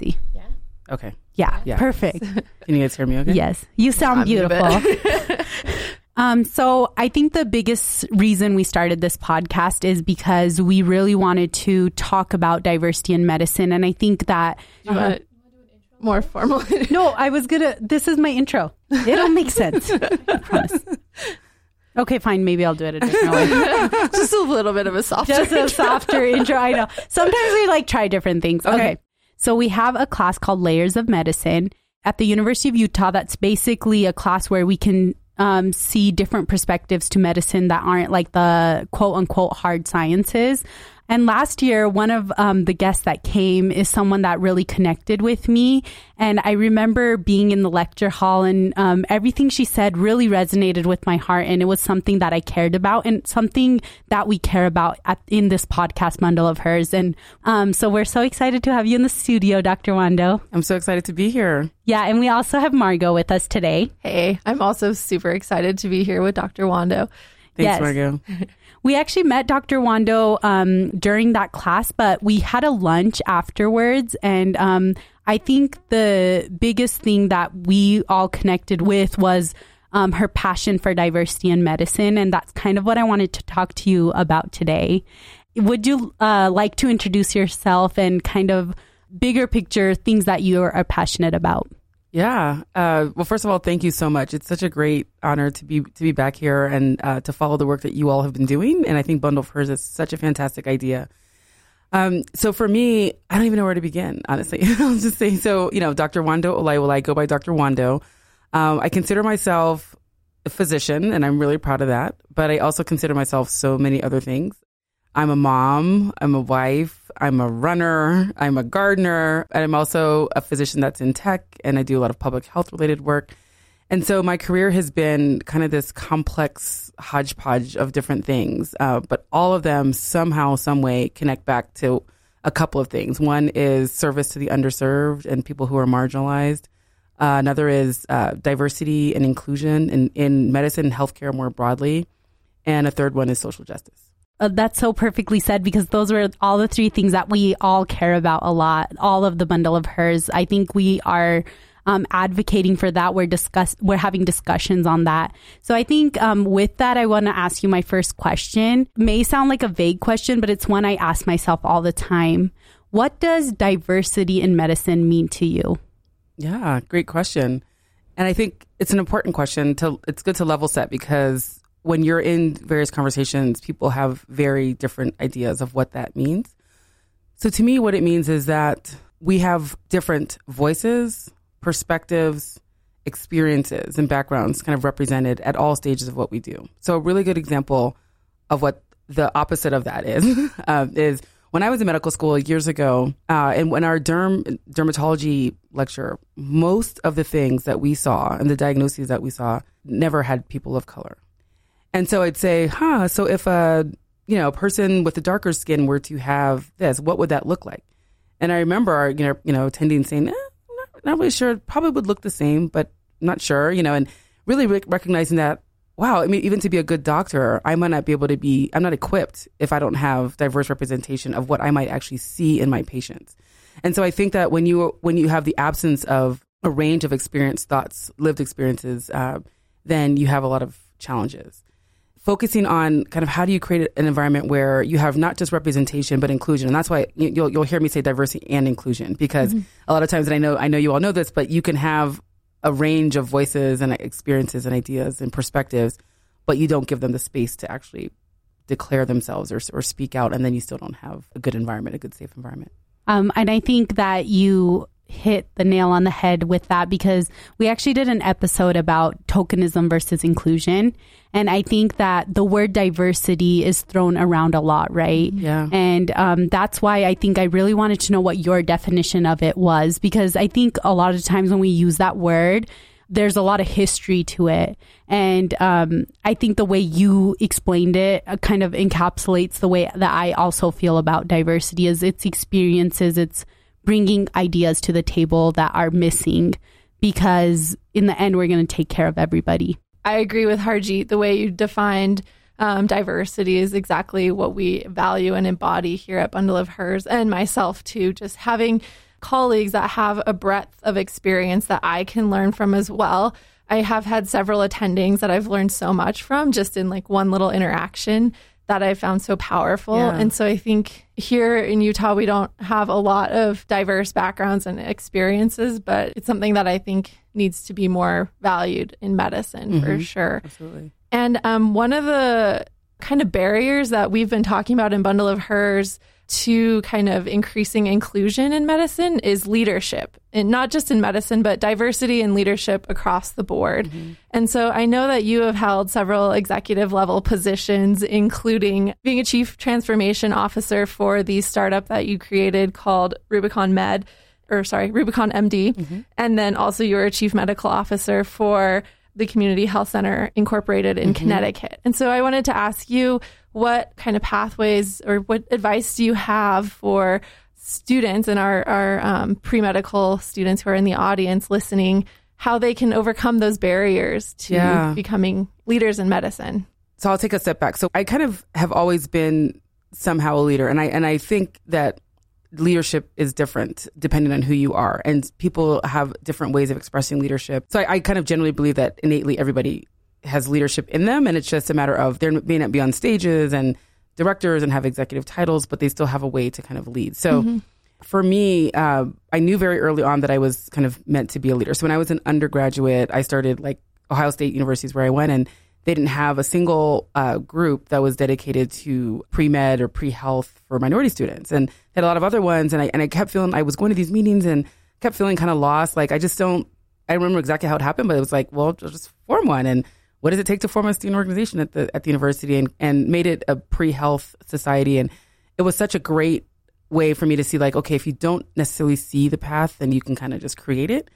see. Okay. Yeah, Yeah. perfect. Can you guys hear me okay? Yes, you sound I'm beautiful. um, so I think the biggest reason we started this podcast is because we really wanted to talk about diversity in medicine, and I think that. Do you more formal? No, I was gonna. This is my intro. It'll make sense. I promise. Okay, fine. Maybe I'll do it a different way. Just a little bit of a softer. Just a softer intro. I know. Sometimes we like try different things. Okay. Okay. So we have a class called Layers of Medicine at the University of Utah. That's basically a class where we can um, see different perspectives to medicine that aren't like the quote unquote hard sciences. And last year, one of um, the guests that came is someone that really connected with me. And I remember being in the lecture hall, and um, everything she said really resonated with my heart. And it was something that I cared about and something that we care about at, in this podcast bundle of hers. And um, so we're so excited to have you in the studio, Dr. Nwando. I'm so excited to be here. Yeah, and we also have Margot with us today. Hey, I'm also super excited to be here with Dr. Nwando. Thanks, Yes. Margot. We actually met Dr. Nwando um, during that class, but we had a lunch afterwards. And um, I think the biggest thing that we all connected with was um, her passion for diversity in medicine. And that's kind of what I wanted to talk to you about today. Would you uh, like to introduce yourself and kind of bigger picture things that you are passionate about? Yeah. Uh, well, first of all, thank you so much. It's such a great honor to be to be back here and uh, to follow the work that you all have been doing. And I think Bundle of Hers is such a fantastic idea. Um, so for me, I don't even know where to begin. Honestly, I'll just say so. You know, Dr. Nwando Olayiwola, I go by Dr. Nwando. Um, I consider myself a physician, and I'm really proud of that. But I also consider myself so many other things. I'm a mom, I'm a wife, I'm a runner, I'm a gardener, and I'm also a physician that's in tech and I do a lot of public health related work. And so my career has been kind of this complex hodgepodge of different things, uh, but all of them somehow, some way connect back to a couple of things. One is service to the underserved and people who are marginalized. Uh, another is uh, diversity and inclusion in, in medicine and healthcare more broadly. And a third one is social justice. Uh, that's so perfectly said because those were all the three things that we all care about a lot. All of the bundle of hers. I think we are um, advocating for that. We're discuss we're having discussions on that. So I think um, with that, I want to ask you my first question. May sound like a vague question, but it's one I ask myself all the time. What does diversity in medicine mean to you? Yeah, great question. And I think it's an important question to it's good to level set because when you're in various conversations, people have very different ideas of what that means. So to me what it means is that we have different voices, perspectives, experiences and backgrounds kind of represented at all stages of what we do. So a really good example of what the opposite of that is um, is when I was in medical school years ago, uh, and when our derm dermatology lecture, most of the things that we saw and the diagnoses that we saw never had people of color. And so I'd say, huh, so if a you know a person with a darker skin were to have this, what would that look like? And I remember you know you know attending saying, eh, not, not really sure, probably would look the same, but not sure, you know, and really rec- recognizing that wow, I mean, even to be a good doctor, I might not be able to be, I'm not equipped if I don't have diverse representation of what I might actually see in my patients. And so I think that when you, when you have the absence of a range of experience, thoughts, lived experiences, uh, then you have a lot of challenges. Focusing on kind of how do you create an environment where you have not just representation but inclusion, and that's why you- you'll you'll hear me say diversity and inclusion because a lot of times, and I know I know you all know this, but you can have a range of voices and experiences and ideas and perspectives, but you don't give them the space to actually declare themselves or, or speak out, and then you still don't have a good environment, a good, safe environment. Um, and I think that you hit the nail on the head with that because we actually did an episode about tokenism versus inclusion. And I think that the word diversity is thrown around a lot, right? Yeah. And um, that's why I think I really wanted to know what your definition of it was because I think a lot of times when we use that word, there's a lot of history to it. And um, I think the way you explained it uh, kind of encapsulates the way that I also feel about diversity is its experiences, it's bringing ideas to the table that are missing because in the end, we're going to take care of everybody. I agree with Harjeet. The way you defined um, diversity is exactly what we value and embody here at Bundle of Hers and myself too. Just having colleagues that have a breadth of experience that I can learn from as well. I have had several attendings that I've learned so much from just in like one little interaction that I found so powerful. Yeah. And so I think here in Utah, we don't have a lot of diverse backgrounds and experiences, but it's something that I think needs to be more valued in medicine for sure. Absolutely. And um, one of the kind of barriers that we've been talking about in Bundle of Hers to kind of increasing inclusion in medicine is leadership, and not just in medicine, but diversity and leadership across the board. Mm-hmm. And so I know that you have held several executive level positions, including being a chief transformation officer for the startup that you created called Rubicon Med, or sorry, Rubicon MD. Mm-hmm. And then also you were a chief medical officer for the Community Health Center Incorporated in Connecticut. And so I wanted to ask you what kind of pathways or what advice do you have for students and our, our um, pre medical students who are in the audience listening, how they can overcome those barriers to Yeah. becoming leaders in medicine? So I'll take a step back. So I kind of have always been somehow a leader, and I and I think that leadership is different depending on who you are, and people have different ways of expressing leadership. So I, I kind of generally believe that innately everybody has leadership in them, and it's just a matter of they may not be on stages and directors and have executive titles, but they still have a way to kind of lead. So. For me, uh, I knew very early on that I was kind of meant to be a leader. So when I was an undergraduate, I started like Ohio State University is where I went, and they didn't have a single uh, group that was dedicated to pre med or pre health for minority students, and they had a lot of other ones. And I and I kept feeling I was going to these meetings and kept feeling kind of lost. Like I just don't. I remember exactly how it happened, but it was like, well, just form one. And what does it take to form a student organization at the at the university? And and made it a pre health society, and it was such a great way for me to see like okay if you don't necessarily see the path then you can kind of just create it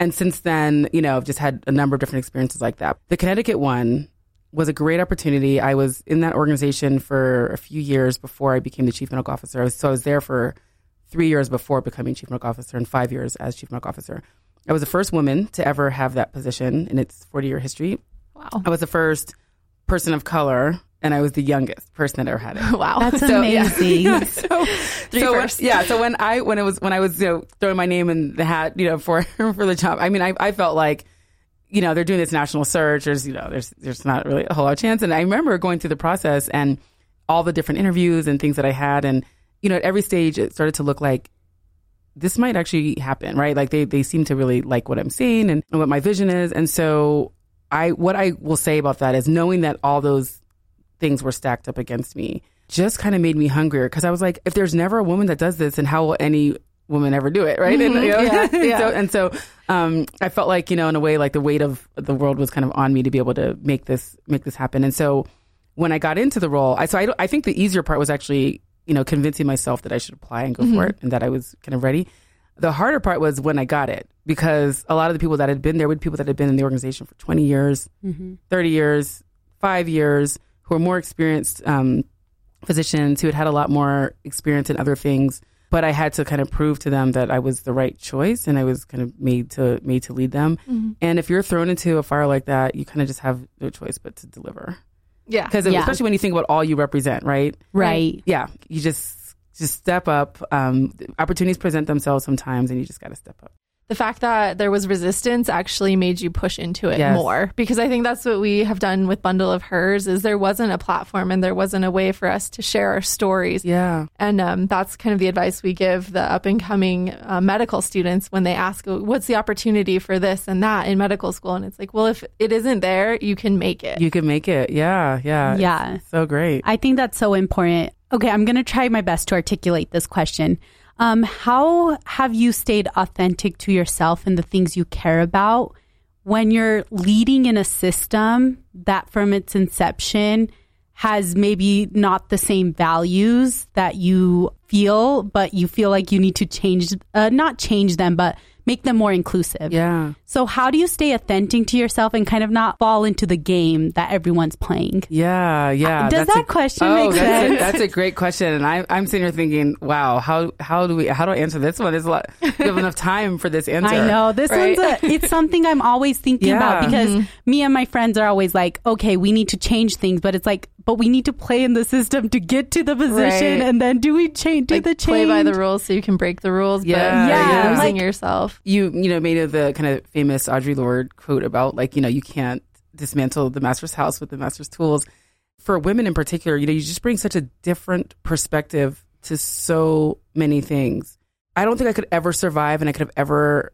and since then you know i've just had a number of different experiences like that the connecticut one was a great opportunity i was in that organization for a few years before i became the chief medical officer I was, so i was there for three years before becoming chief medical officer and five years as chief medical officer i was the first woman to ever have that position in its 40 year history Wow. i was the first person of color and i was the youngest person that ever had it Wow. That's So, yeah. amazing. so, Three so when- yeah. So when I when it was when I was you know throwing my name in the hat you know for for the job, I mean I I felt like you know they're doing this national search. There's you know there's there's not really a whole lot of chance. And I remember going through the process and all the different interviews and things that I had, and you know at every stage it started to look like this might actually happen, right? Like they they seem to really like what I'm saying and, and what my vision is, and so I what I will say about that is knowing that all those things were stacked up against me just kind of made me hungrier because I was like, if there's never a woman that does this, and how will any woman ever do it, right? And, you know, Yeah, yeah. so, and so um, I felt like you know, in a way, like the weight of the world was kind of on me to be able to make this make this happen. And so when I got into the role, I so I, I think the easier part was actually you know convincing myself that I should apply and go for it, and that I was kind of ready. The harder part was when I got it because a lot of the people that had been there were people that had been in the organization for 20 years, 30 years, five years, who were more experienced um, physicians who had had a lot more experience in other things. But I had to kind of prove to them that I was the right choice and I was kind of made to made to lead them. And if you're thrown into a fire like that, you kind of just have no choice but to deliver. Yeah. Because Yeah. especially when you think about all you represent, right? right. Yeah, you just just step up. Um, opportunities present themselves sometimes, and you just got to step up. The fact that there was resistance actually made you push into it Yes. more because I think that's what we have done with Bundle of Hers is there wasn't a platform and there wasn't a way for us to share our stories. Yeah, And um, that's kind of the advice we give the up and coming uh, medical students when they ask, what's the opportunity for this and that in medical school? And it's like, well, if it isn't there, you can make it. you can make it. Yeah, yeah, It's Yeah. so great. I think that's so important. Okay, I'm going to try my best to articulate this question. Um, how have you stayed authentic to yourself and the things you care about when you're leading in a system that from its inception has maybe not the same values that you feel, but you feel like you need to change, uh, not change them, but make them more inclusive? Yeah. So, how do you stay authentic to yourself and kind of not fall into the game that everyone's playing? Yeah, yeah. Uh, does That's that question oh, make that's sense? A, that's a great question, and I, I'm sitting here thinking, wow, how how do we how do I answer this one? There's a lot. We have enough time for this answer. I know this Right. one's a, it's something I'm always thinking Yeah. about because mm-hmm. me and my friends are always like, okay, we need to change things, but it's like, but we need to play in the system to get to the position, Right. and then do we change? Do like the play by the rules so you can break the rules. Yeah, but yeah, you're losing like- yourself. you you know made of the kind of famous Audre Lorde quote about like you know you can't dismantle the master's house with the master's tools. For women in particular, you know you just bring such a different perspective to so many things. I don't think I could ever survive and I could have ever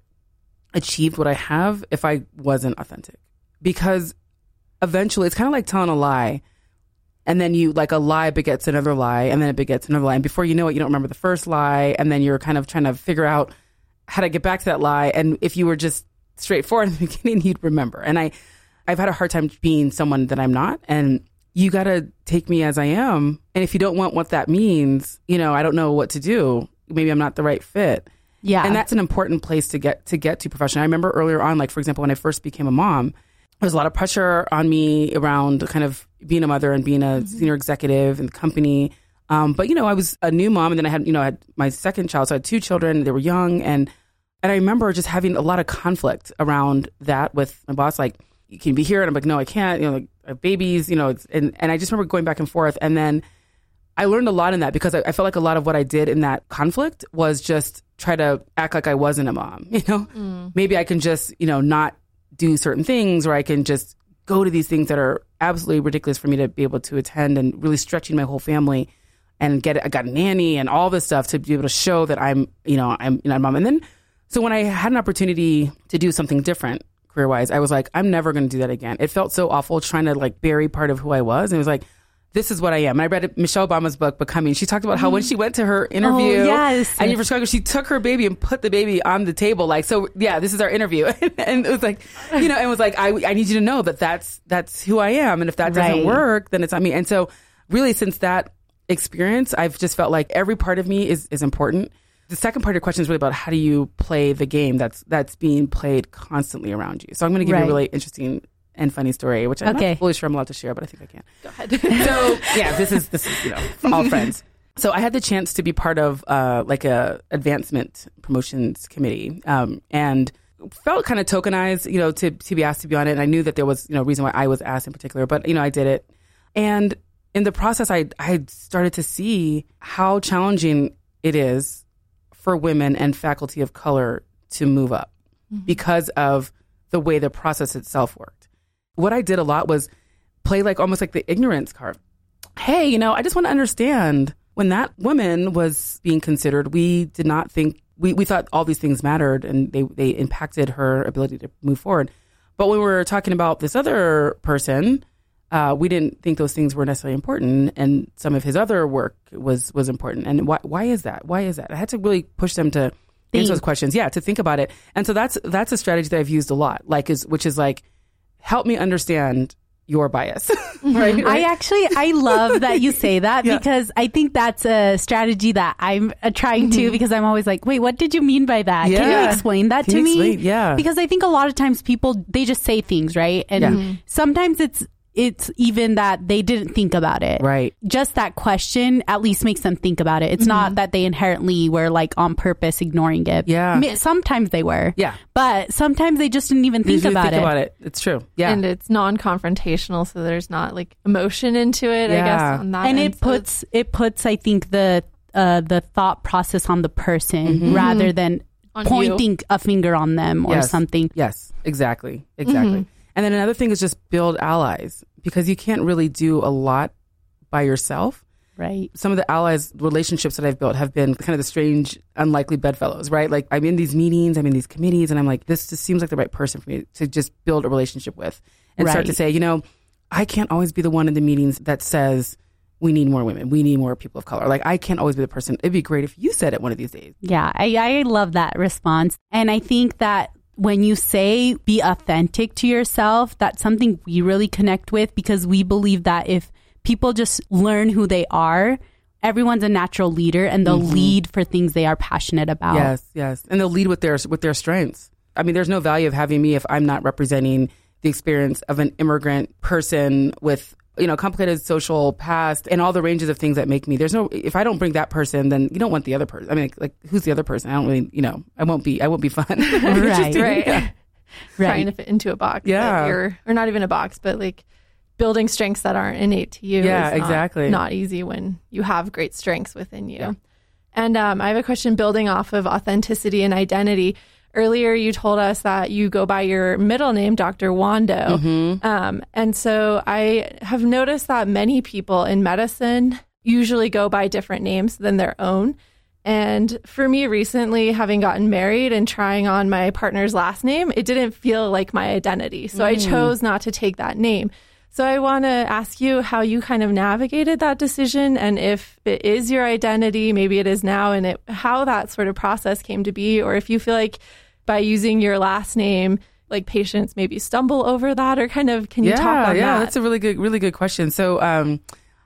achieved what I have if I wasn't authentic. Because eventually it's kind of like telling a lie and then you like a lie begets another lie and then it begets another lie. And before you know it you don't remember the first lie and then you're kind of trying to figure out how to get back to that lie. And if you were just straightforward in the beginning you'd remember. And i i've had a hard time being someone that i'm not. And you got to take me as i am. And if you don't want what that means you know i don't know what to do. Maybe i'm not the right fit. Yeah, and that's an important place to get to get to professionally. I remember earlier on, like for example, when I first became a mom, there was a lot of pressure on me around kind of being a mother and being a senior executive in the company. Um, but you know, I was a new mom, and then I had you know I had my second child, so I had two children. They were young, and and I remember just having a lot of conflict around that with my boss. Like, you can be here, and I'm like, no, I can't. You know, like I have babies. You know, it's, and and I just remember going back and forth, and then. I learned a lot in that because I, I felt like a lot of what I did in that conflict was just try to act like I wasn't a mom. You know, maybe I can just you know not do certain things, or I can just go to these things that are absolutely ridiculous for me to be able to attend, and really stretching my whole family, and get I got a nanny and all this stuff to be able to show that I'm you know I'm you know, mom. And then so when I had an opportunity to do something different career wise, I was like, I'm never going to do that again. It felt so awful trying to like bury part of who I was. And it was like, this is what I am. And I read Michelle Obama's book, Becoming. She talked about how when mm. she went to her oh, interview, yes. and you Chicago, she took her baby and put the baby on the table. Like, so yeah, this is our interview. and it was like, you know, and it was like, I, I need you to know that that's, that's who I am. And if that doesn't Right. work, then it's on me. And so really since that experience, I've just felt like every part of me is, is important. The second part of your question is really about how do you play the game that's that's being played constantly around you. So I'm going to give you a really interesting and funny story, which I'm Okay. not fully sure I'm allowed to share, but I think I can. Go ahead. So yeah, this is this is you know all friends. So I had the chance to be part of uh, like a advancement promotions committee, um, and felt kind of tokenized, you know, to to be asked to be on it. And I knew that there was you know a reason why I was asked in particular, but you know I did it, and in the process, I I started to see how challenging it is for women and faculty of color to move up because of the way the process itself worked. What I did a lot was play like almost like the ignorance card. Hey, you know, I just want to understand when that woman was being considered, we did not think we, we thought all these things mattered and they, they impacted her ability to move forward. But when we were talking about this other person, uh, we didn't think those things were necessarily important, and some of his other work was was important. And why why is that? Why is that? I had to really push them to Think. answer those questions. Yeah, to think about it. And so that's that's a strategy that I've used a lot. Like is which is like help me understand your bias. right? I actually I love that you say that Yeah. because I think that's a strategy that I'm uh, trying to because I'm always like, wait, what did you mean by that? Can you Mm-hmm. Explain that Can to me? explain? Yeah. Because I think a lot of times people they just say things, right? And Yeah. Sometimes it's it's even that they didn't think about it. Right. Just that question at least makes them think about it. It's mm-hmm. not that they inherently were like on purpose ignoring it. Yeah. Ma- Sometimes they were. Yeah. But sometimes they just didn't even You think really about think it. about it. It's true. Yeah. And it's non-confrontational, so there's not like emotion into it. I Yeah. guess on that and end. it So puts it puts I think the uh, the thought process on the person mm-hmm. rather than On you. pointing a finger on them or Yes. something. Yes, exactly. Exactly. Mm-hmm. And then another thing is just build allies because you can't really do a lot by yourself. Right. Some of the allies relationships that I've built have been kind of the strange, unlikely bedfellows, right? Like I'm in these meetings, I'm in these committees, and I'm like, this just seems like the right person for me to just build a relationship with and start to say, you know, I can't always be the one in the meetings that says we need more women, we need more people of color. Like I can't always be the person. It'd be great if you said it one of these days. Yeah, I, I love that response. And I think that when you say be authentic to yourself, that's something we really connect with because we believe that if people just learn who they are, everyone's a natural leader and they'll mm-hmm. lead for things they are passionate about. Yes, yes, and they'll lead with their with their strengths. I mean, there's no value of having me if I'm not representing the experience of an immigrant person with you know complicated social past and all the ranges of things that make me. There's no if I don't bring that person, then you don't want the other person. I mean, like, who's the other person? I don't really, you know, I won't be. I won't be fun. Won't Right. interesting. right. Trying to fit into a box. Yeah. you're- or not even a box, but like building strengths that aren't innate to you. Yeah, is not- exactly. Not easy when you have great strengths within you. And um, I have a question building off of authenticity and identity. Earlier, you told us that you go by your middle name, Dr. Nwando. Mm-hmm. Um, and so I have noticed that many people in medicine usually go by different names than their own. And for me recently, having gotten married and trying on my partner's last name, it didn't feel like my identity. So I chose not to take that name. So I want to ask you how you kind of navigated that decision and if it is your identity, maybe it is now, and it, how that sort of process came to be, or if you feel like by using your last name, like patients maybe stumble over that, or kind of can you yeah, talk on yeah, that? Yeah, that's a really good, really good question. So, um,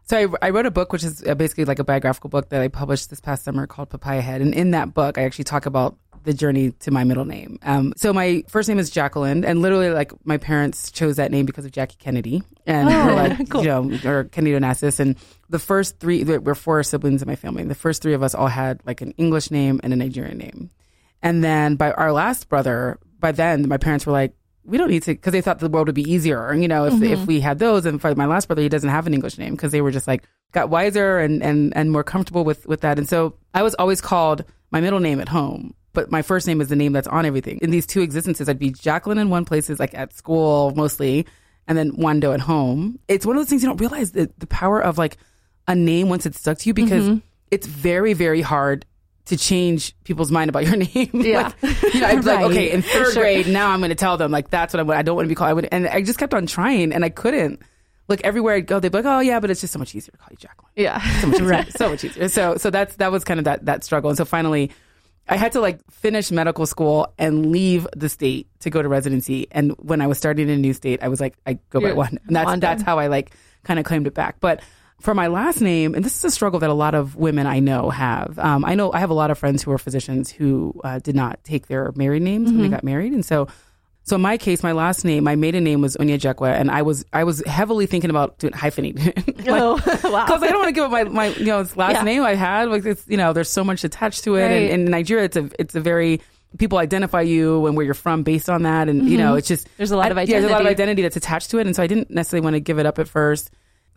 so I, I wrote a book, which is uh, basically like a biographical book that I published this past summer called Papaya Head, and in that book, I actually talk about the journey to my middle name. Um, so my first name is Jacqueline, and literally, like my parents chose that name because of Jackie Kennedy, and we're like, cool. you know, or Kennedy Onassis, and the first three, there we're four siblings in my family. The first three of us all had like an English name and a Nigerian name, and then by our last brother, by then my parents were like, we don't need to because they thought the world would be easier. And you know, if if mm-hmm. we had those, and for my last brother, he doesn't have an English name because they were just like got wiser and and and more comfortable with with that. And so I was always called my middle name at home. But my first name is the name that's on everything. In these two existences, I'd be Jacqueline in one place, is like at school mostly, and then Nwando at home. It's one of those things you don't realize the, the power of like a name once it's stuck to you because mm-hmm. it's very, very hard to change people's mind about your name. Yeah. like, you know, I'd be like, okay, in third grade, now I'm going to tell them like that's what I want. I don't want to be called. I would, and I just kept on trying, and I couldn't. Like everywhere I'd go, they'd be like, "Oh yeah, but it's just so much easier to call you Jacqueline." yeah. so much easier. so much easier. So so that's that was kind of that that struggle. And so finally, I had to like finish medical school and leave the state to go to residency. And when I was starting in a new state, I was like, I go by You're one. And that's that's how I like kind of claimed it back. But for my last name, and this is a struggle that a lot of women I know have. Um, I know I have a lot of friends who are physicians who uh, did not take their married names when they got married, and so. So in my case, my last name, my maiden name was Onyejekwa, and I was I was heavily thinking about doing hyphenating. oh, wow. because I don't want to give up my, my you know last Yeah. name I had. Like it's you know there's so much attached to it, Right. and, and in Nigeria it's a it's a very people identify you and where you're from based on that, and you know it's just Mm-hmm. There's a lot of I- Yeah, there's a lot of identity. identity that's attached to it, and so I didn't necessarily want to give it up at first.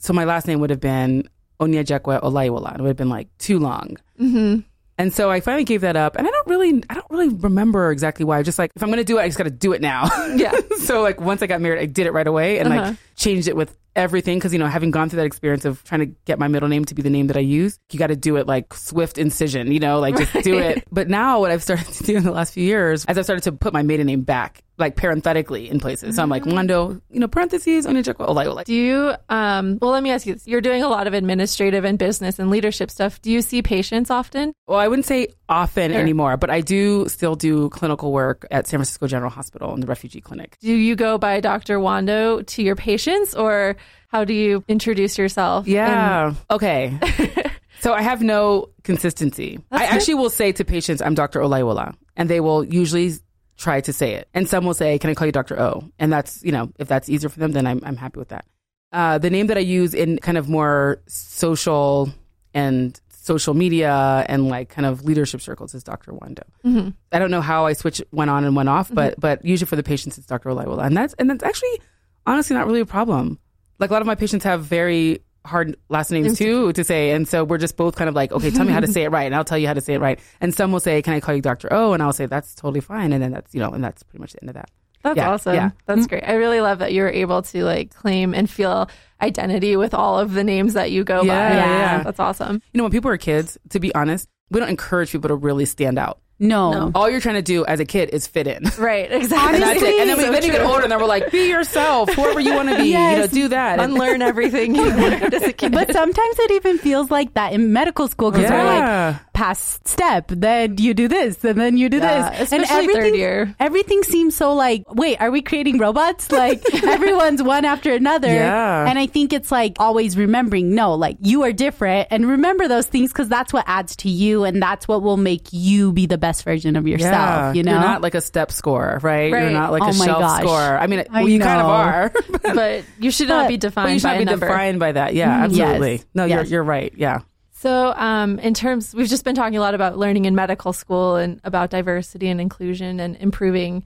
So my last name would have been Onyejekwa Olayiwola. It would have been like too long. Mm-hmm. And so I finally gave that up, and I don't really, I don't really remember exactly why. I'm just like if I'm going to do it, I just got to do it now. Yeah. so like once I got married, I did it right away and Uh-huh. like changed it with everything because you know having gone through that experience of trying to get my middle name to be the name that I use, you got to do it like swift incision. You know, like just do it. But now what I've started to do in the last few years, as I've started to put my maiden name back, like parenthetically in places. So I'm like Nwando, you know, parentheses Onyejekwa Olayiwola. Do you, um, well, let me ask you this. You're doing a lot of administrative and business and leadership stuff. Do you see patients often? Well, I wouldn't say often Sure. anymore, but I do still do clinical work at San Francisco General Hospital in the refugee clinic. Do you go by Dr. Nwando to your patients or how do you introduce yourself? Yeah. okay. so I have no consistency. I actually will say to patients, I'm Dr. Olayiwola, and they will usually try to say it. And some will say, Can I call you Dr. O? And that's, you know, if that's easier for them, then I'm, I'm happy with that. Uh, the name that I use in kind of more social and social media and like kind of leadership circles is Dr. Nwando. Mm-hmm. I don't know how I switch went on and went off, but but usually for the patients it's Dr. Olayiwola, and that's and that's actually honestly not really a problem. Like a lot of my patients have very hard last names too to say, and so we're just both kind of like, okay, tell me how to say it right, and I'll tell you how to say it right. And some will say, can I call you Dr. O? And I'll say that's totally fine, and then that's you know, and that's pretty much the end of that. That's Yeah, awesome. yeah. That's mm-hmm. great. I really love that you're able to like claim and feel identity with all of the names that you go Yeah, by. yeah. That's awesome. You know, when people are kids, to be honest, we don't encourage people to really stand out. No. No. All you're trying to do as a kid is fit in. Right. Exactly. And that's it. And then, we, So then you get older, and then we're like, be yourself, whoever you want to be. You know, do that. And- Unlearn everything you learned as a kid. But sometimes it even feels like that in medical school because they're Yeah. like, past step, then you do this, and then you do Yeah, this. And especially third everything, year. everything seems so like, wait, are we creating robots? Like everyone's one after another. Yeah. And I think it's like always remembering, no, like you are different and remember those things because that's what adds to you and that's what will make you be the best version of yourself, you know? You're not like a step score, right? You're not like Oh a my shelf gosh. score. I mean, I well, you kind of are. but you should not be defined you should by not a be number. defined by that. Yeah, Mm, yes. absolutely. No, Yes. you're you're right. Yeah. So, um, in terms, we've just been talking a lot about learning in medical school and about diversity and inclusion and improving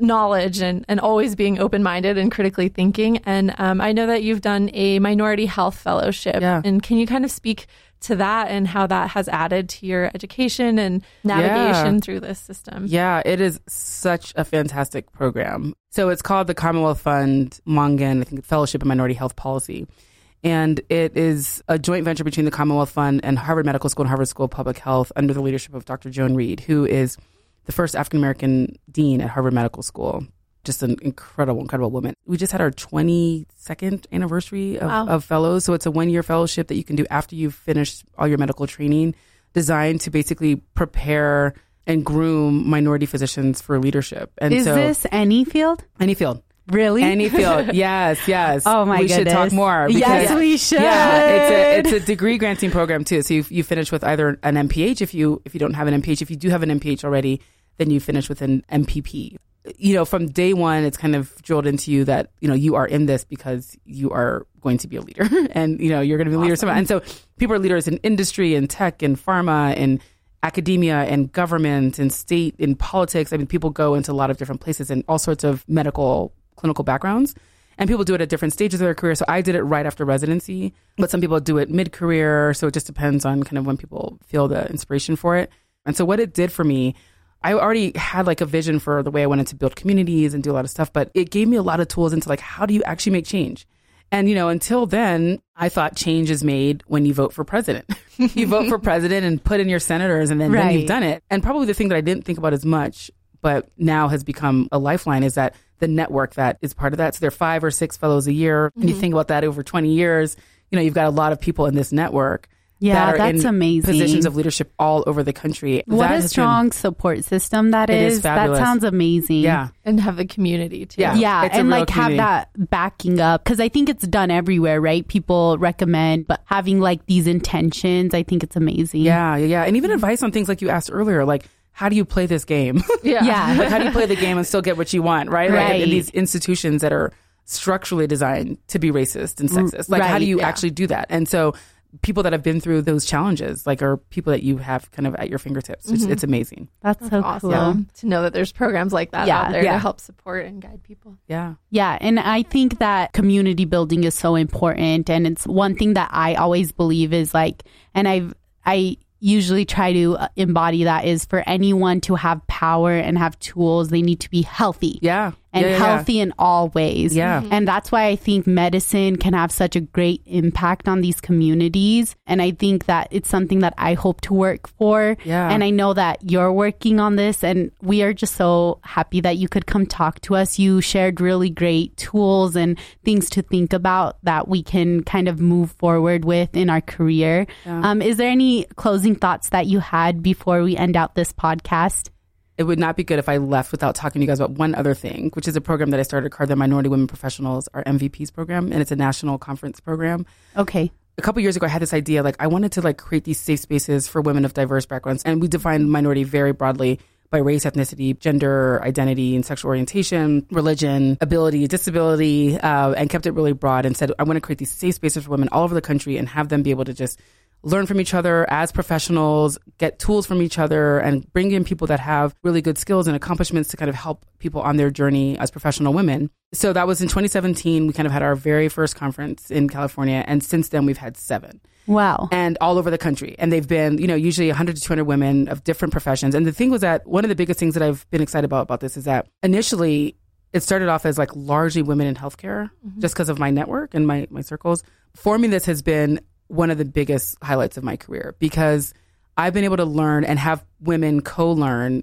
knowledge and, and always being open minded and critically thinking. And um, I know that you've done a minority health fellowship. Yeah. And can you kind of speak to that and how that has added to your education and navigation Yeah. through this system? Yeah, it is such a fantastic program. So it's called the Commonwealth Fund Mongan, I think, Fellowship in Minority Health Policy. And it is a joint venture between the Commonwealth Fund and Harvard Medical School and Harvard School of Public Health under the leadership of Dr. Joan Reede, who is the first African American dean at Harvard Medical School. Just an incredible, incredible woman. We just had our 22nd anniversary of, Wow. of fellows. So it's a one year fellowship that you can do after you've finished all your medical training, designed to basically prepare and groom minority physicians for leadership. And Is so, this any field? any field, Really? any field. yes, yes. Oh my we should talk goodness. more. Yes, we should. Yeah, it's a it's a degree granting program too. So you you finish with either an MPH if you if you don't have an MPH. If you do have an MPH already, then you finish with an MPP. You know, from day one, it's kind of drilled into you that you know you are in this because you are going to be a leader, and you know you're going to be a leader. Somewhere. And so people are leaders in industry and tech and pharma and academia and government and state and politics. I mean, people go into a lot of different places and all sorts of medical clinical backgrounds. And people do it at different stages of their career. So I did it right after residency, but some people do it mid career. So it just depends on kind of when people feel the inspiration for it. And so what it did for me, I already had like a vision for the way I wanted to build communities and do a lot of stuff, but it gave me a lot of tools into like, how do you actually make change? And, you know, until then, I thought change is made when you vote for president. you vote for president and put in your senators, and then, then you've done it. And probably the thing that I didn't think about as much, but now has become a lifeline is that the network that is part of that. So there are five or six fellows a year. And you mm-hmm. think about that over 20 years, you know, you've got a lot of people in this network. Yeah, that are that's in amazing. Positions of leadership all over the country. what That a has been- strong support system that is. It is is that sounds amazing. yeah. And have a community too. Yeah. Yeah, It's a and real like have that backing up because I think it's done everywhere, right? People recommend, but having like these intentions, I think it's amazing. Yeah, yeah, yeah. And even advice on things like you asked earlier, like how do you play this game? Yeah. Yeah. like how do you play the game and still get what you want, right? Like in- in Right. these institutions that are structurally designed to be racist and sexist. Like how do you yeah. actually do that? And so people that have been through those challenges, like are people that you have kind of at your fingertips. It's, it's amazing. That's, so awesome cool. to know that there's programs like that Yeah. out there Yeah. to help support and guide people. Yeah. Yeah, and I think that community building is so important and it's one thing that I always believe is like and I've I usually try to uh, embody that is for anyone to have power and have tools they need to be healthy. Yeah. And Yeah, yeah, yeah. healthy in all ways. Yeah. And that's why I think medicine can have such a great impact on these communities. And I think that it's something that I hope to work for. Yeah. And I know that you're working on this and we are just so happy that you could come talk to us. You shared really great tools and things to think about that we can kind of move forward with in our career. Um, is there any closing thoughts that you had before we end out this podcast? It would not be good if I left without talking to you guys about one other thing, which is a program that I started called the Minority Women Professionals, our MVPs program, and it's a national conference program. Okay. a couple years ago, I had this idea like I wanted to like create these safe spaces for women of diverse backgrounds, and we define minority very broadly by race, ethnicity, gender, identity, and sexual orientation, religion, ability, disability, uh, and kept it really broad. And said I want to create these safe spaces for women all over the country and have them be able to just learn from each other as professionals, get tools from each other, and bring in people that have really good skills and accomplishments to kind of help people on their journey as professional women. So that was in 2017. We kind of had our very first conference in California, and since then we've had seven Wow. and all over the country. And they've been, you know, usually 100 to 200 women of different professions. And the thing was that one of the biggest things that I've been excited about about this is that initially it started off as like largely women in healthcare mm-hmm. just because of my network and my, my circles. Forming this has been one of the biggest highlights of my career because I've been able to learn and have women co learn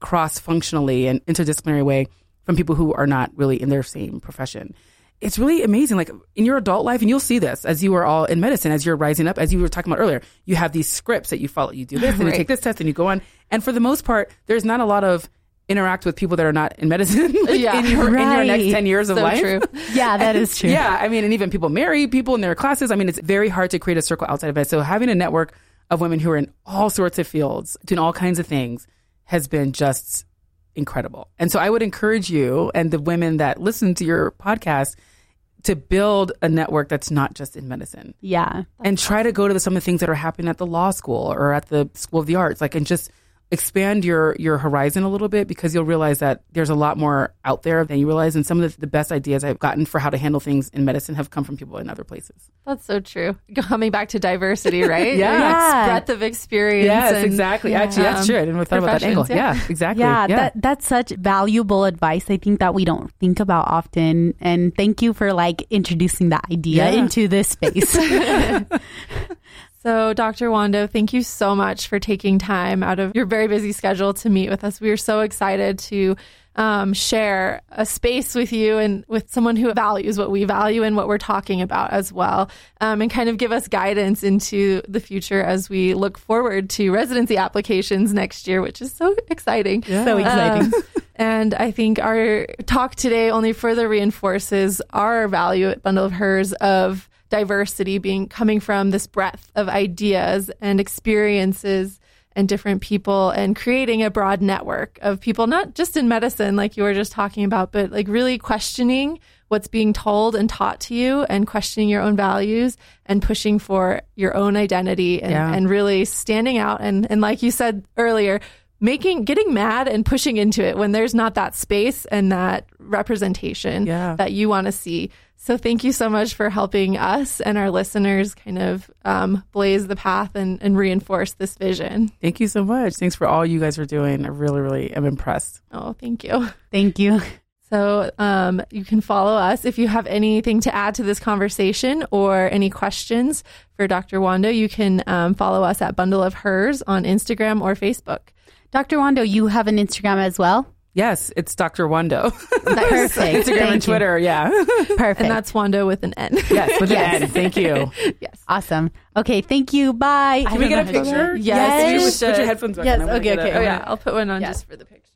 cross functionally and interdisciplinary way from people who are not really in their same profession. It's really amazing. Like in your adult life, and you'll see this as you are all in medicine, as you're rising up, as you were talking about earlier, you have these scripts that you follow. You do this and you take this test and you go on. And for the most part, there's not a lot of interact with people that are not in medicine like, Yeah. in, your, in your next 10 years of So life. true. Yeah, that is true. Yeah, I mean, and even people marry people in their classes. I mean, it's very hard to create a circle outside of it. So having a network of women who are in all sorts of fields, doing all kinds of things, has been just incredible. And so I would encourage you and the women that listen to your podcast to build a network that's not just in medicine Yeah. and try to go to the, some of the things that are happening at the law school or at the school of the arts like and just expand your your horizon a little bit because you'll realize that there's a lot more out there than you realize and some of the, the best ideas I've gotten for how to handle things in medicine have come from people in other places. That's so true. Coming back to diversity, right? Yeah. Yeah. breadth of experience. Yes, and, exactly. Actually, that's um, true. I didn't really thought about that angle. professions, Yeah, exactly. Yeah, that that's such valuable advice. I think that we don't think about often. And thank you for like introducing that idea Yeah. into this space. So, Dr. Nwando, thank you so much for taking time out of your very busy schedule to meet with us. We are so excited to um, share a space with you and with someone who values what we value and what we're talking about as well, um, and kind of give us guidance into the future as we look forward to residency applications next year, which is so exciting. So exciting. Um, and I think our talk today only further reinforces our value at Bundle of Hers of diversity being coming from this breadth of ideas and experiences and different people and creating a broad network of people, not just in medicine, like you were just talking about, but like really questioning what's being told and taught to you and questioning your own values and pushing for your own identity and, Yeah. and really standing out. And, and like you said earlier, making, getting mad and pushing into it when there's not that space and that representation Yeah. that you want to see. So thank you so much for helping us and our listeners kind of um, blaze the path and, and reinforce this vision. Thank you so much. Thanks for all you guys are doing. I really, really am impressed. Oh, thank you. thank you. So um, you can follow us if you have anything to add to this conversation or any questions for Dr. Nwando. You can um, follow us at Bundle of Hers on Instagram or Facebook. Dr. Nwando, you have an Instagram as well? Yes, it's Dr. Nwando. Perfect. Instagram Thank and you. Twitter. Yeah. Perfect. And that's Nwando with an N. yes, with Yes. an N. Thank you. yes. awesome. Okay, thank you. Bye. Can we get a picture? Yes, Put you your- should. Put your headphones back Yes, on. Okay, okay. Oh, yeah. I'll put one on Yeah. just for the picture.